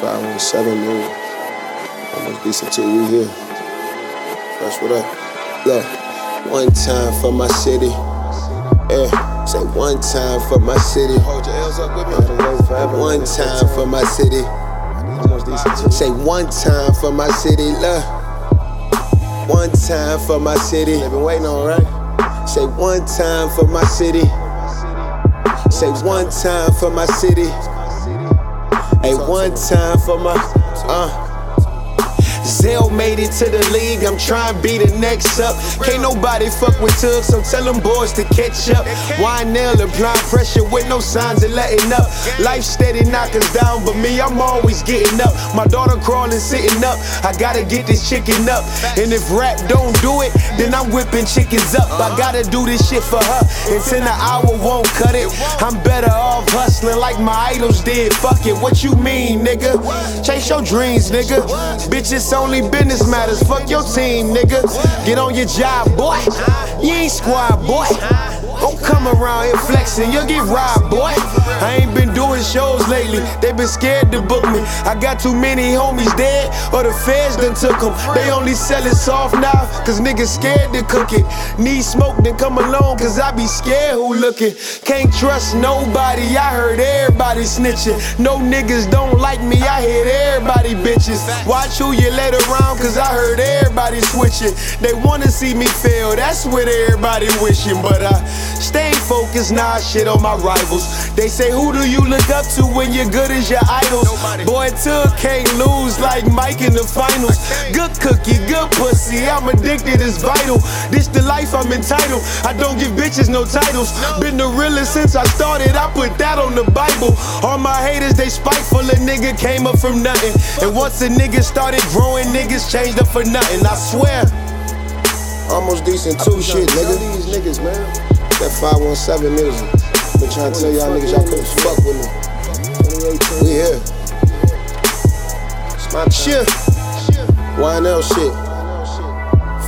517 million. Almost decent too, we here. Fresh what up? Look, one time for my city. Yeah, say one time for my city. Hold your L's up with me. One time for my city. Almost decent too. Say one time for my city, look. One time for my city. They been waiting on, right? Say one time for my city. Say one time for my city. Hey, one time for my uh. Zell made it to the league, I'm trying to be the next up. Can't nobody fuck with Tug, so tell them boys to catch up. Wynell applying pressure with no signs of letting up. Life steady knock us down, but me, I'm always getting up. My daughter crawling, sitting up. I gotta get this chicken up. And if rap don't do it, then I'm whipping chickens up. I gotta do this shit for her. Until the hour won't cut it. I'm better off hustling like my idols did. Fuck it, what you mean, nigga? Chase your dreams, nigga. Bitches only business matters. Fuck your team, nigga. Get on your job, boy. You ain't squad, boy. Don't come around here flexing, you'll get robbed, boy. I ain't been doing shows lately, they been scared to book me. I got too many homies dead, or the feds done took them. They only sell it soft now, cause niggas scared to cook it. Need smoke, then come along, cause I be scared who looking. Can't trust nobody, I heard everybody snitching. No niggas don't like me, I hit everybody bitches. Watch who you let around, cause I heard everybody switching. They wanna see me fail, that's what everybody wishing, but I Stay focused, nah, shit on my rivals. They say, Who do you look up to when you're good as your idols? Boy, Tug can't lose like Mike in the finals. Good cookie, good pussy, I'm addicted, it's vital. This the life I'm entitled. I don't give bitches no titles. Been the realest since I started, I put that on the Bible. All my haters, they spiteful, a nigga came up from nothing. And once a nigga started growing, niggas changed up for nothing, I swear. Almost decent too, shit, nigga. These niggas, man. That 517 music. Been trying to tell y'all niggas y'all couldn't fuck with me. We here. It's my shit. YNL shit.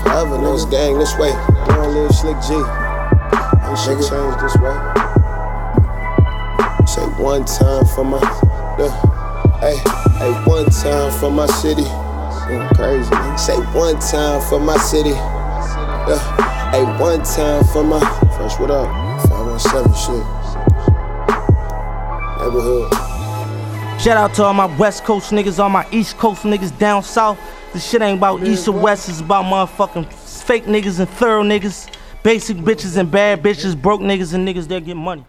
Forever niggas gang this way. Don't live slick G. Ain't shit changed this way. Say one time for my. Hey, hey, one time for my city. Crazy. Say one time for my city. Uh, hey, one time for my fresh what up? 517 shit. Neighborhood. Shout out to all my West Coast niggas, all my East Coast niggas down south. This shit ain't about East or West, it's about motherfucking fake niggas and thorough niggas, basic bitches and bad bitches, broke niggas and niggas that get money.